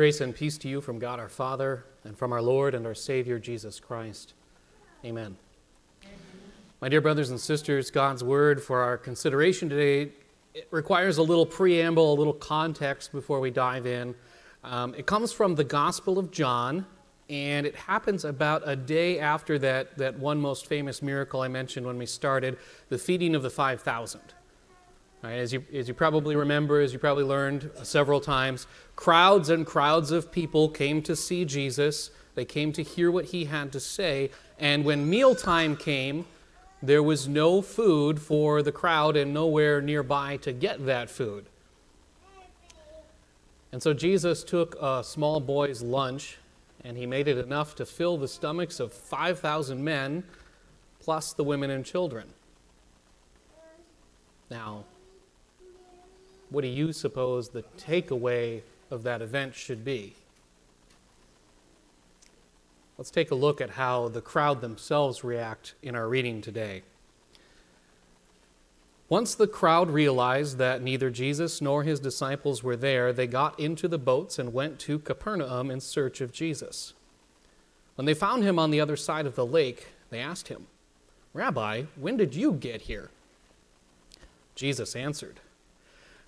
Grace and peace to you from God our Father and from our Lord and our Savior Jesus Christ. Amen. My dear brothers and sisters, God's word for our consideration today it requires a little preamble, a little context before we dive in. Um, it comes from the Gospel of John, and it happens about a day after that, that one most famous miracle I mentioned when we started, the feeding of the 5,000. Right, as, you, as you probably remember, as you probably learned several times, crowds and crowds of people came to see Jesus. They came to hear what he had to say. And when mealtime came, there was no food for the crowd and nowhere nearby to get that food. And so Jesus took a small boy's lunch and he made it enough to fill the stomachs of 5,000 men, plus the women and children. Now, what do you suppose the takeaway of that event should be? Let's take a look at how the crowd themselves react in our reading today. Once the crowd realized that neither Jesus nor his disciples were there, they got into the boats and went to Capernaum in search of Jesus. When they found him on the other side of the lake, they asked him, Rabbi, when did you get here? Jesus answered,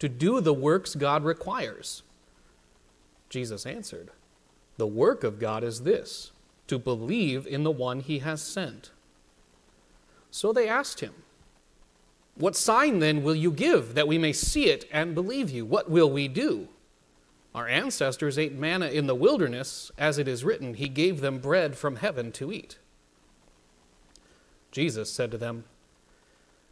to do the works God requires? Jesus answered, The work of God is this, to believe in the one he has sent. So they asked him, what sign then will you give that we may see it and believe you? What will we do? Our ancestors ate manna in the wilderness, as it is written, He gave them bread from heaven to eat. Jesus said to them,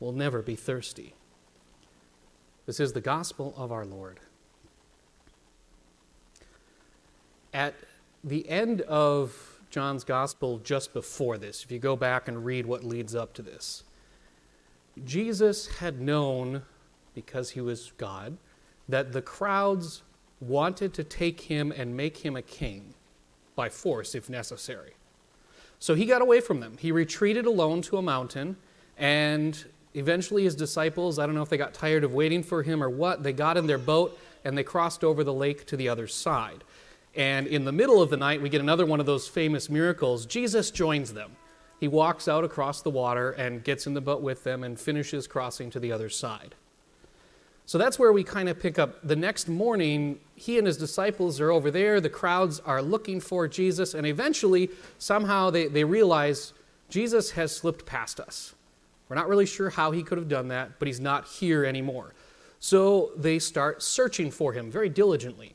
will never be thirsty. This is the gospel of our Lord. At the end of John's gospel, just before this, if you go back and read what leads up to this, Jesus had known, because he was God, that the crowds wanted to take him and make him a king by force if necessary. So he got away from them. He retreated alone to a mountain, and eventually his disciples, I don't know if they got tired of waiting for him or what, they got in their boat and they crossed over the lake to the other side. And in the middle of the night, we get another one of those famous miracles. Jesus joins them he walks out across the water and gets in the boat with them and finishes crossing to the other side. So that's where we kind of pick up. The next morning, he and his disciples are over there. The crowds are looking for Jesus, and eventually, somehow, they, they realize Jesus has slipped past us. We're not really sure how he could have done that, but he's not here anymore. So they start searching for him very diligently.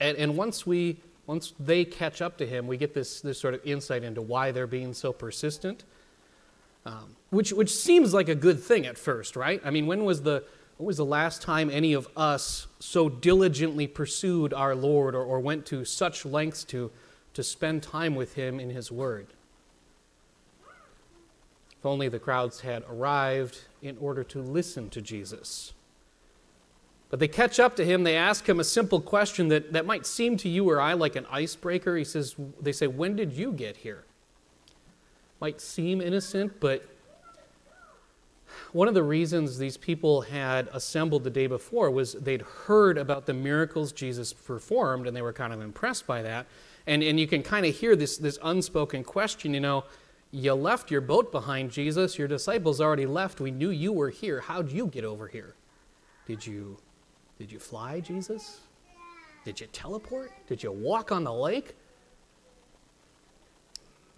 And, and once we once they catch up to him, we get this, this sort of insight into why they're being so persistent, um, which, which seems like a good thing at first, right? I mean, when was the, when was the last time any of us so diligently pursued our Lord or, or went to such lengths to, to spend time with him in his word? If only the crowds had arrived in order to listen to Jesus. But they catch up to him. They ask him a simple question that, that might seem to you or I like an icebreaker. He says, They say, When did you get here? Might seem innocent, but one of the reasons these people had assembled the day before was they'd heard about the miracles Jesus performed and they were kind of impressed by that. And, and you can kind of hear this, this unspoken question you know, you left your boat behind, Jesus. Your disciples already left. We knew you were here. How'd you get over here? Did you did you fly, Jesus? Did you teleport? Did you walk on the lake?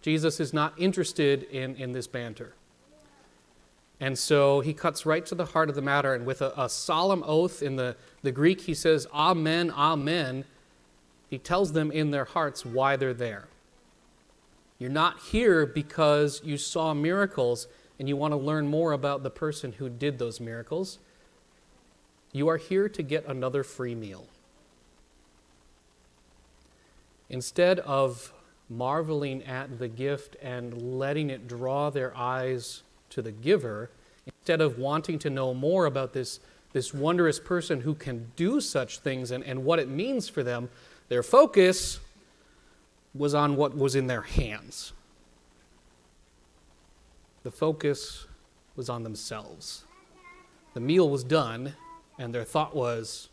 Jesus is not interested in, in this banter. And so he cuts right to the heart of the matter, and with a, a solemn oath in the, the Greek, he says, Amen, Amen. He tells them in their hearts why they're there. You're not here because you saw miracles and you want to learn more about the person who did those miracles. You are here to get another free meal. Instead of marveling at the gift and letting it draw their eyes to the giver, instead of wanting to know more about this, this wondrous person who can do such things and, and what it means for them, their focus was on what was in their hands. The focus was on themselves. The meal was done, and their thought was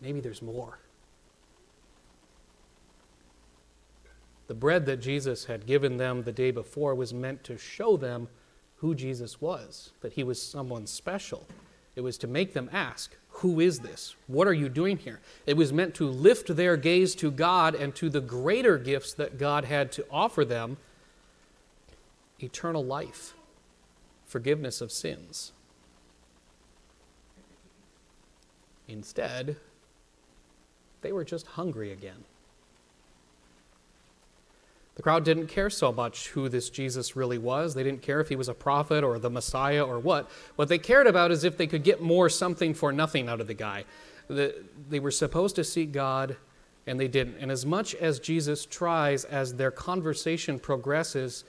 maybe there's more. The bread that Jesus had given them the day before was meant to show them who Jesus was, that he was someone special. It was to make them ask, Who is this? What are you doing here? It was meant to lift their gaze to God and to the greater gifts that God had to offer them eternal life, forgiveness of sins. Instead, they were just hungry again. The crowd didn't care so much who this Jesus really was. They didn't care if he was a prophet or the Messiah or what. What they cared about is if they could get more something for nothing out of the guy. they were supposed to seek God, and they didn't. And as much as Jesus tries, as their conversation progresses,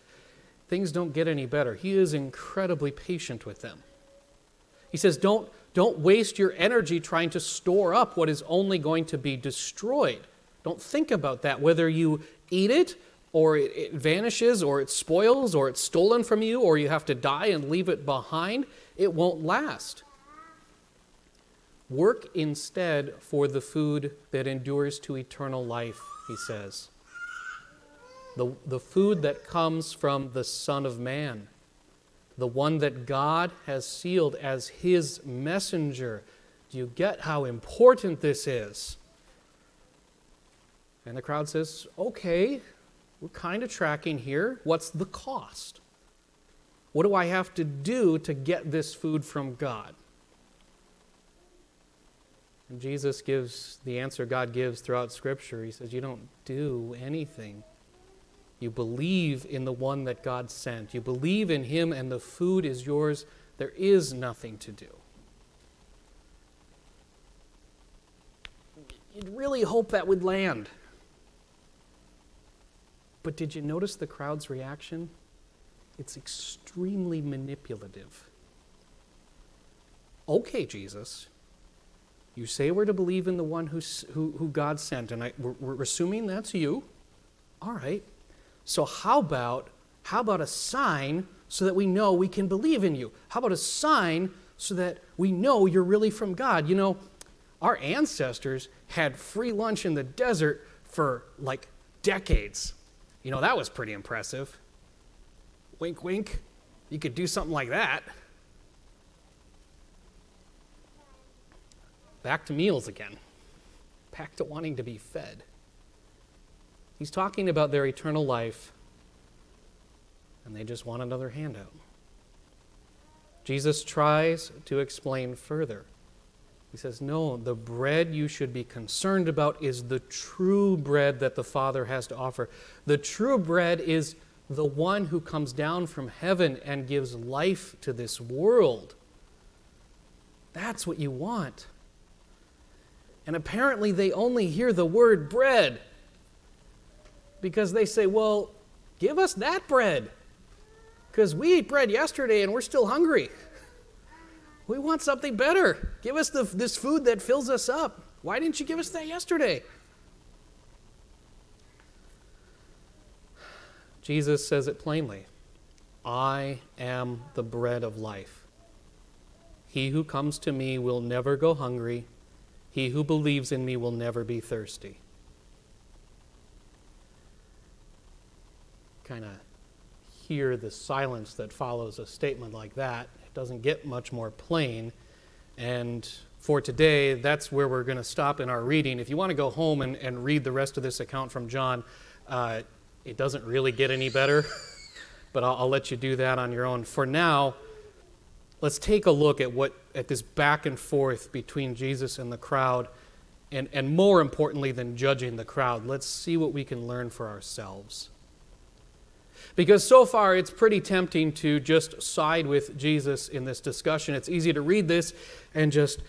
things don't get any better. He is incredibly patient with them. He says, Don't, don't waste your energy trying to store up what is only going to be destroyed. Don't think about that, whether you eat it or it, it, vanishes, or it spoils, or it's stolen from you, or you have to die and leave it behind, it won't last. Work instead for the food that endures to eternal life, he says. The, the food that comes from the Son of Man, the one that God has sealed as his messenger. Do you get how important this is? And the crowd says, okay, we're kind of tracking here. What's the cost? What do I have to do to get this food from God? And Jesus gives the answer God gives throughout Scripture. He says, You don't do anything. You believe in the one that God sent. You believe in Him, and the food is yours. There is nothing to do. You'd really hope that would land. But did you notice the crowd's reaction? It's extremely manipulative. Okay, Jesus, you say we're to believe in the one who, who, who God sent, and I, we're, we're assuming that's you. All right. So how about how about a sign so that we know we can believe in you? How about a sign so that we know you're really from God? You know, our ancestors had free lunch in the desert for like decades. You know, that was pretty impressive. Wink, wink. You could do something like that. Back to meals again. Back to wanting to be fed. He's talking about their eternal life, and they just want another handout. Jesus tries to explain further. He says, No, the bread you should be concerned about is the true bread that the Father has to offer. The true bread is the one who comes down from heaven and gives life to this world. That's what you want. And apparently, they only hear the word bread because they say, Well, give us that bread. Because we ate bread yesterday and we're still hungry. We want something better. Give us the, this food that fills us up. Why didn't you give us that yesterday? Jesus says it plainly I am the bread of life. He who comes to me will never go hungry. He who believes in me will never be thirsty. Kind of hear the silence that follows a statement like that doesn't get much more plain. And for today, that's where we're going to stop in our reading. If you want to go home and, and read the rest of this account from John, uh, it doesn't really get any better, but I'll, I'll let you do that on your own. For now, let's take a look at what at this back and forth between Jesus and the crowd, and, and more importantly than judging the crowd, let's see what we can learn for ourselves. Because so far it's pretty tempting to just side with Jesus in this discussion. It's easy to read this and just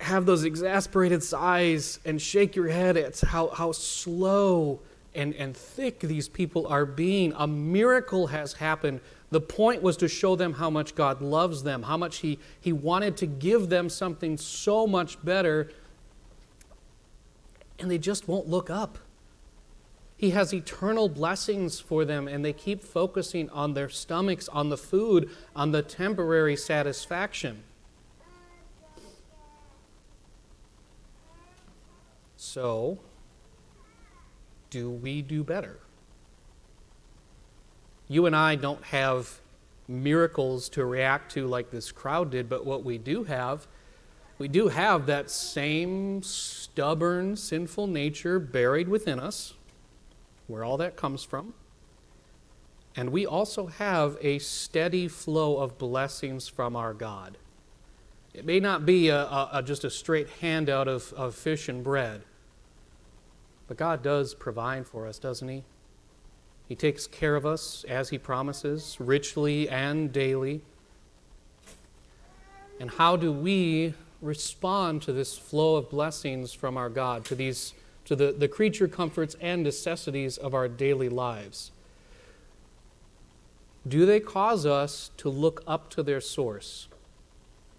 have those exasperated sighs and shake your head at how, how slow and, and thick these people are being. A miracle has happened. The point was to show them how much God loves them, how much He, he wanted to give them something so much better, and they just won't look up. He has eternal blessings for them, and they keep focusing on their stomachs, on the food, on the temporary satisfaction. So, do we do better? You and I don't have miracles to react to like this crowd did, but what we do have, we do have that same stubborn, sinful nature buried within us where all that comes from. And we also have a steady flow of blessings from our God. It may not be a, a, a, just a straight handout of, of fish and bread, but God does provide for us, doesn't He? He takes care of us as He promises, richly and daily. And how do we respond to this flow of blessings from our God, to these to the, the creature comforts and necessities of our daily lives? Do they cause us to look up to their source,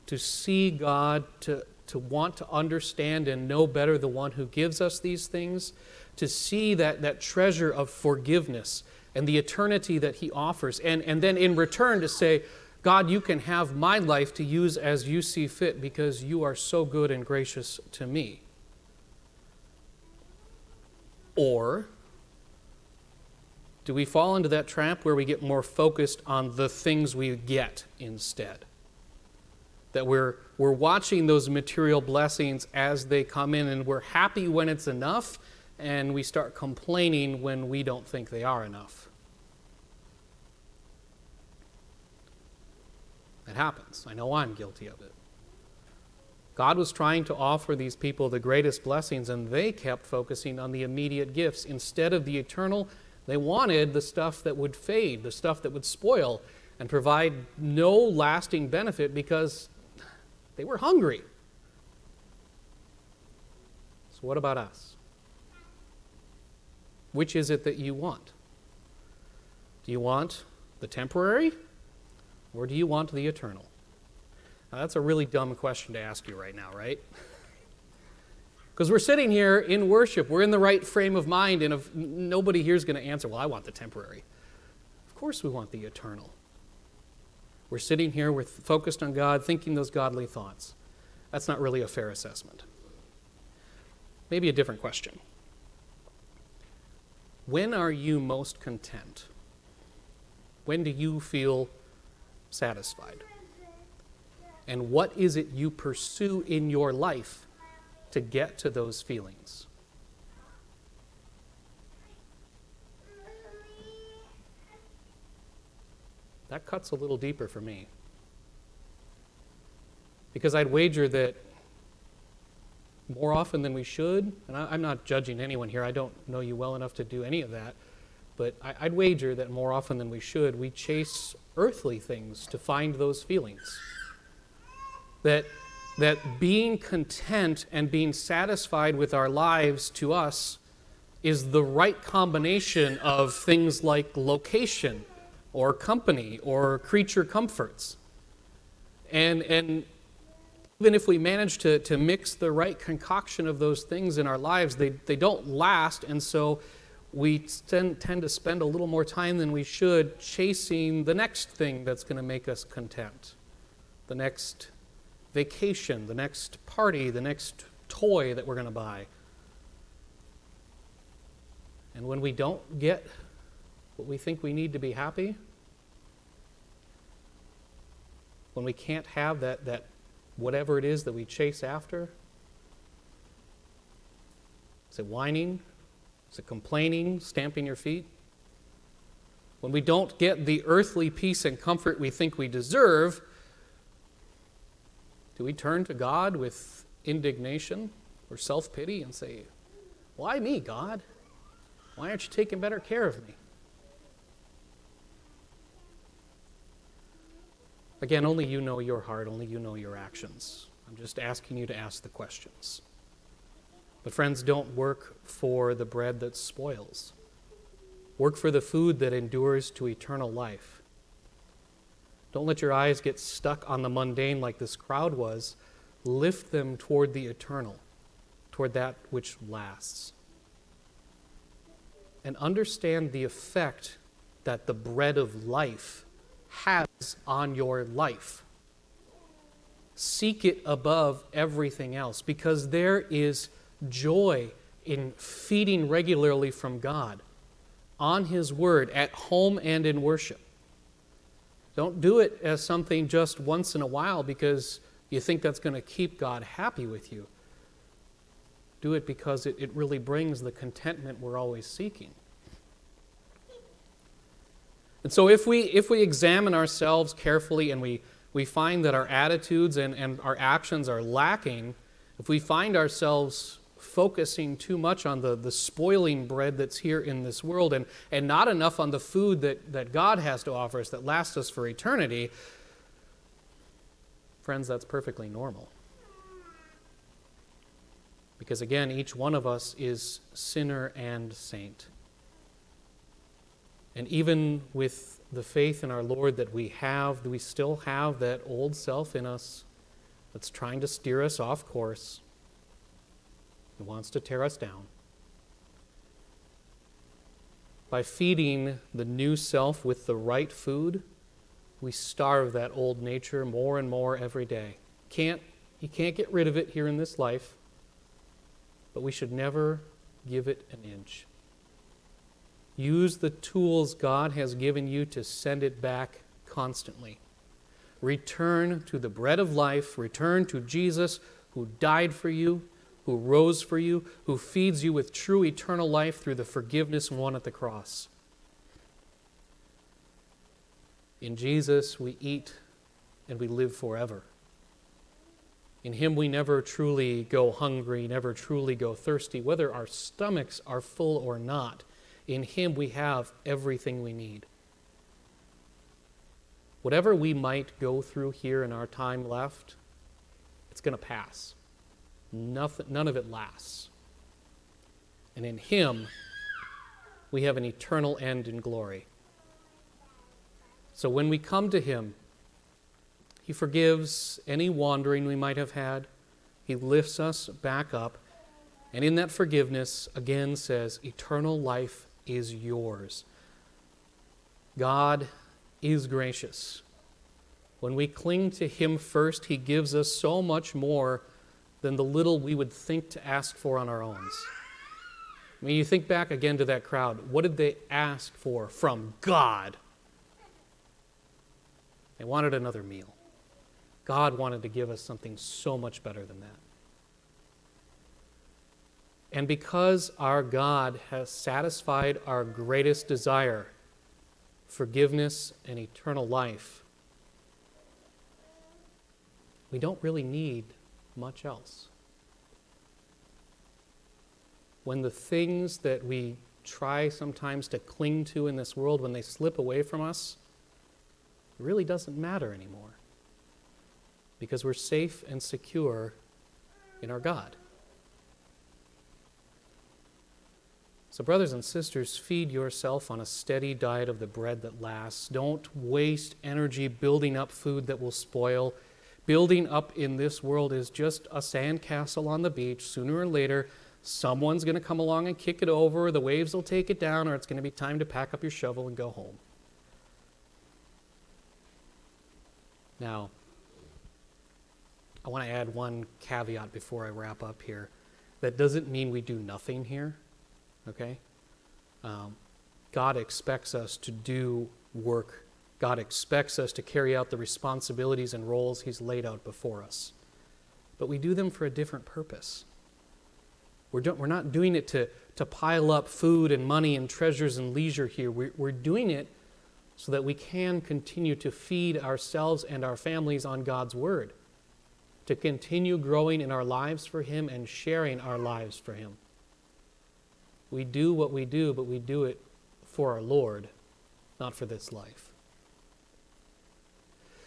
to see God, to, to want to understand and know better the one who gives us these things, to see that, that treasure of forgiveness and the eternity that He offers, and, and then in return to say, God, you can have my life to use as you see fit because you are so good and gracious to me. Or do we fall into that trap where we get more focused on the things we get instead? That we're, we're watching those material blessings as they come in and we're happy when it's enough and we start complaining when we don't think they are enough. That happens. I know I'm guilty of it. God was trying to offer these people the greatest blessings, and they kept focusing on the immediate gifts. Instead of the eternal, they wanted the stuff that would fade, the stuff that would spoil, and provide no lasting benefit because they were hungry. So, what about us? Which is it that you want? Do you want the temporary, or do you want the eternal? Now, that's a really dumb question to ask you right now, right? Because we're sitting here in worship, we're in the right frame of mind, and if nobody here is going to answer, well, I want the temporary. Of course, we want the eternal. We're sitting here, we're focused on God, thinking those godly thoughts. That's not really a fair assessment. Maybe a different question. When are you most content? When do you feel satisfied? And what is it you pursue in your life to get to those feelings? That cuts a little deeper for me. Because I'd wager that more often than we should, and I, am not judging anyone here, I don't know you well enough to do any of that, but I, I'd wager that more often than we should, we chase earthly things to find those feelings that, that being content and being satisfied with our lives to us is the right combination of things like location or company or creature comforts. And, and even if we manage to, to mix the right concoction of those things in our lives, they, they don't last. And so we tend, tend to spend a little more time than we should chasing the next thing that's going to make us content, the next vacation, the next party, the next toy that we're going to buy. And when we don't get what we think we need to be happy, when we can't have that, that whatever it is that we chase after, is it whining? Is it complaining, stamping your feet? When we don't get the earthly peace and comfort we think we deserve, do we turn to God with indignation or self pity and say, Why me, God? Why aren't you taking better care of me? Again, only you know your heart, only you know your actions. I'm just asking you to ask the questions. But, friends, don't work for the bread that spoils. Work for the food that endures to eternal life. Don't let your eyes get stuck on the mundane like this crowd was. Lift them toward the eternal, toward that which lasts. And understand the effect that the bread of life has on your life. Seek it above everything else because there is joy in feeding regularly from God on His Word at home and in worship. Don't do it as something just once in a while because you think that's going to keep God happy with you. Do it because it, it really brings the contentment we're always seeking. And so if we if we examine ourselves carefully and we, we find that our attitudes and, and our actions are lacking, if we find ourselves focusing too much on the, the spoiling bread that's here in this world and, and not enough on the food that, that God has to offer us that lasts us for eternity, friends, that's perfectly normal. Because again, each one of us is sinner and saint. And even with the faith in our Lord that we have, do we still have that old self in us that's trying to steer us off course. He wants to tear us down. By feeding the new self with the right food, we starve that old nature more and more every day. Can't, you can't get rid of it here in this life, but we should never give it an inch. Use the tools God has given you to send it back constantly. Return to the bread of life, return to Jesus who died for you, who rose for you, who feeds you with true eternal life through the forgiveness won at the cross. In Jesus, we eat and we live forever. In Him, we never truly go hungry, never truly go thirsty, whether our stomachs are full or not. In Him, we have everything we need. Whatever we might go through here in our time left, it's going to pass. Nothing, none of it lasts. And in Him, we have an eternal end in glory. So when we come to Him, He forgives any wandering we might have had, He lifts us back up, and in that forgiveness, again says, eternal life is yours. God is gracious. When we cling to Him first, He gives us so much more than the little we would think to ask for on our own. I mean, you think back again to that crowd. What did they ask for from God? They wanted another meal. God wanted to give us something so much better than that. And because our God has satisfied our greatest desire, forgiveness and eternal life, we don't really need much else. When the things that we try sometimes to cling to in this world, when they slip away from us, it really doesn't matter anymore because we're safe and secure in our God. So, brothers and sisters, feed yourself on a steady diet of the bread that lasts. Don't waste energy building up food that will spoil building up in this world is just a sandcastle on the beach. Sooner or later, someone's going to come along and kick it over, the waves will take it down, or it's going to be time to pack up your shovel and go home. Now, I want to add one caveat before I wrap up here. That doesn't mean we do nothing here, okay? Um, God expects us to do work God expects us to carry out the responsibilities and roles He's laid out before us. But we do them for a different purpose. We're, do, we're not doing it to, to pile up food and money and treasures and leisure here. We're, we're doing it so that we can continue to feed ourselves and our families on God's Word, to continue growing in our lives for Him and sharing our lives for Him. We do what we do, but we do it for our Lord, not for this life.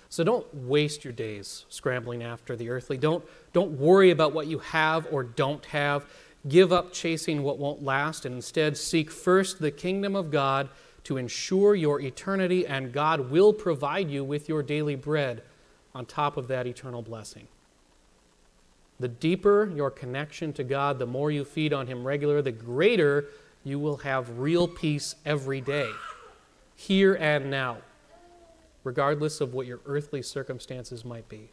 So don't waste your days scrambling after the earthly. Don't, don't worry about what you have or don't have. Give up chasing what won't last and instead seek first the kingdom of God to ensure your eternity, and God will provide you with your daily bread on top of that eternal blessing. The deeper your connection to God, the more you feed on Him regular, the greater you will have real peace every day, here and now, regardless of what your earthly circumstances might be.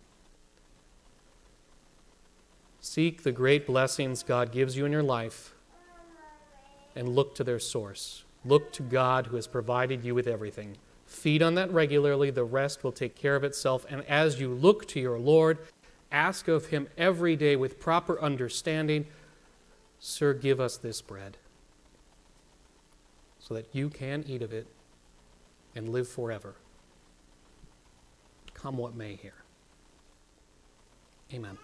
Seek the great blessings God gives you in your life and look to their source. Look to God who has provided you with everything. Feed on that regularly, the rest will take care of itself. And as you look to your Lord, ask of him every day with proper understanding Sir, give us this bread so that you can eat of it and live forever. Come what may here. Amen.